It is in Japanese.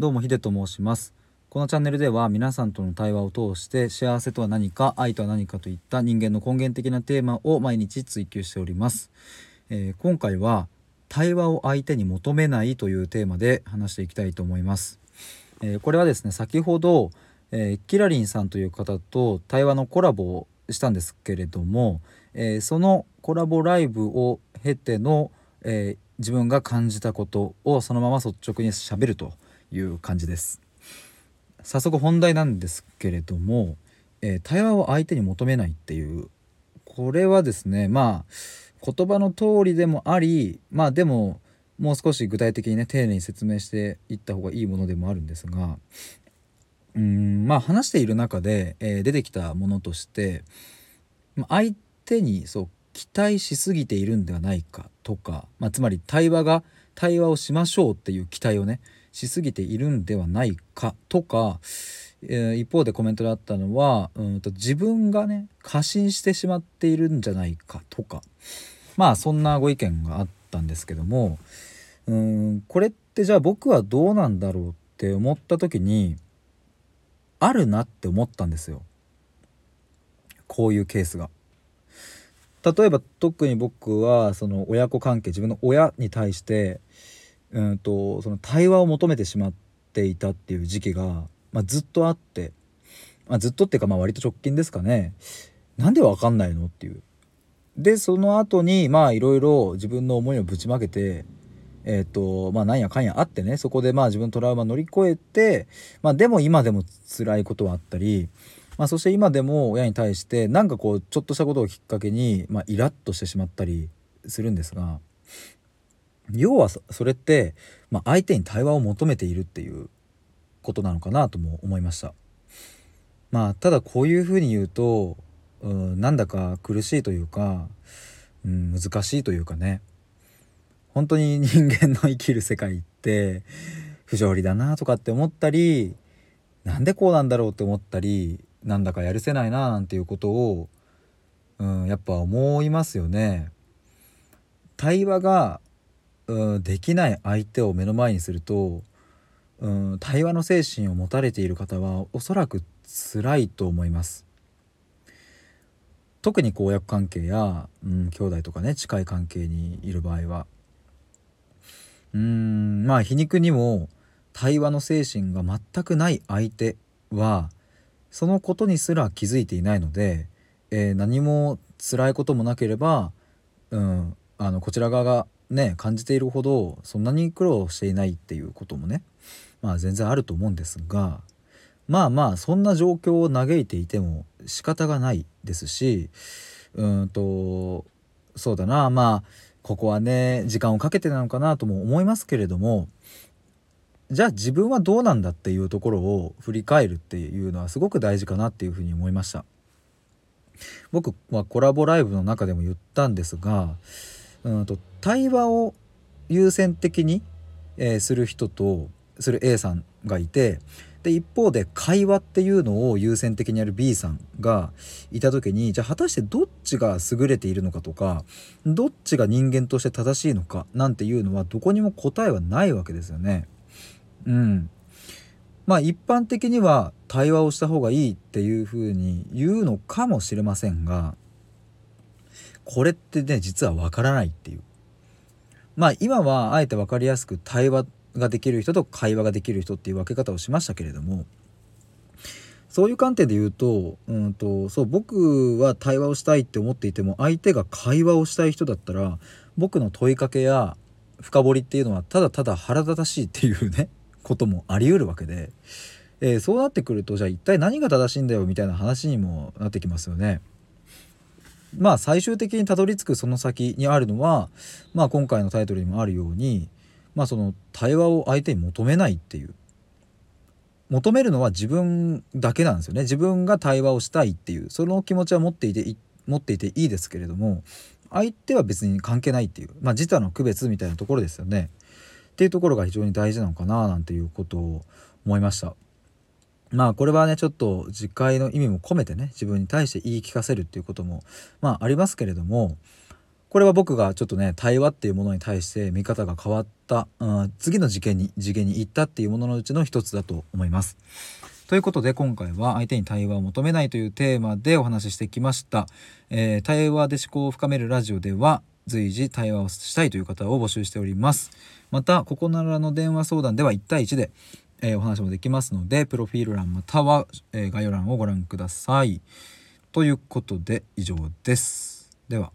どうもヒデと申します。このチャンネルでは皆さんとの対話を通して幸せとは何か愛とは何かといった人間の根源的なテーマを毎日追求しております、えー、今回は対話を相手に求めないというテーマで話していきたいと思います、えー、これはですね先ほど、えー、キラリンさんという方と対話のコラボをしたんですけれども、えそのコラボライブを経ての、え自分が感じたことをそのまま率直にしゃべると。いう感じです。早速本題なんですけれども、えー、対話を相手に求めないっていうこれはですねまあ言葉の通りでもありまあでももう少し具体的にね丁寧に説明していった方がいいものでもあるんですがうんまあ話している中で、えー、出てきたものとして相手にそう期待しすぎているんではないかとか、まあ、つまり対話が対話をしましょうっていう期待をねしすぎているんではないかとか、えー、一方でコメントであったのはうんと自分がね過信してしまっているんじゃないかとかまあそんなご意見があったんですけどもうんこれってじゃあ僕はどうなんだろうって思った時にあるなって思ったんですよこういうケースが。例えば特に僕はその親子関係自分の親に対してうんとその対話を求めてしまっていたっていう時期が、まあ、ずっとあって、まあ、ずっとっていうかまあ割と直近ですかねなんでわかんないのっていう。でその後にまあいろいろ自分の思いをぶちまけてえっ、ー、とまあなんやかんやあってねそこでまあ自分のトラウマ乗り越えてまあでも今でも辛いことはあったりまあ、そして今でも親に対して何かこうちょっとしたことをきっかけに、まあ、イラッとしてしまったりするんですが要はそれって、まあ、相手に対話を求めているっていうことなのかなとも思いました。まあただこういうふうに言うとうんなんだか苦しいというか、うん、難しいというかね本当に 人間の生きる世界って不条理だなとかって思ったりなんでこうなんだろうって思ったりなんだかやるせないななんていうことを、うん、やっぱ思いますよね。対話がうん、できない相手を目の前にすると、うん、対話の精神を持たれている方はおそらく辛いと思います。特に公約関係や、うん、兄弟とかね近い関係にいる場合はうんまあ皮肉にも対話の精神が全くない相手はそのことにすら気づいていないので、えー、何も辛いこともなければ、うん、あのこちら側がね感じているほどそんなに苦労していないっていうこともねまあ全然あると思うんですがまあまあそんな状況を嘆いていても仕方がないですしうんとそうだなまあここはね時間をかけてなのかなとも思いますけれどもじゃあ自分はどうなんだっていうところを振り返るっていうのはすごく大事かなっていうふうに思いました。僕はコラボライブの中でも言ったんですがうんと対話を優先的に、えー、する人とする A さんがいてで一方で会話っていうのを優先的にやる B さんがいた時にじゃあ果たしてどっちが優れているのかとかどっちが人間として正しいのかなんていうのはどこにも答えはないわけですよね。うん、まあ一般的には対話をした方がいいっていうふうに言うのかもしれませんがこれってね実はわからないっていうまあ今はあえて分かりやすく対話ができる人と会話ができる人っていう分け方をしましたけれどもそういう観点で言うと,、うんと、そう僕は対話をしたいって思っていても相手が会話をしたい人だったら僕の問いかけや深掘りっていうのはただただ腹立たしいっていうね こともあり得るわけで、えー、そうなってくるとじゃあ一体何が正しいんだよみたいな話にもなってきますよね。まあ最終的にたどり着くその先にあるのは、まあ、今回のタイトルにもあるように、まあ、その対話を相手に求めないっていう。求めるのは自分だけなんですよね。自分が対話をしたいっていう。その気持ちは持っていて持っていていいですけれども相手は別に関係ないっていう。まあ自他の区別みたいなところですよね。っていうところが非常に大事なのかななんていうことを思いました。まあこれはねちょっと自戒の意味も込めてね自分に対して言い聞かせるっていうこともまあありますけれどもこれは僕がちょっとね対話っていうものに対して見方が変わった、うん、次の次元に次元に行ったっていうもののうちの一つだと思います。ということで今回は相手に対話を求めないというテーマでお話ししてきました。えー、対話で思考を深めるラジオでは随時対話をしたいという方を募集しております。また、ここならの電話相談では1対1で、えー、お話もできますので、プロフィール欄または、えー、概要欄をご覧ください。ということで以上です。では。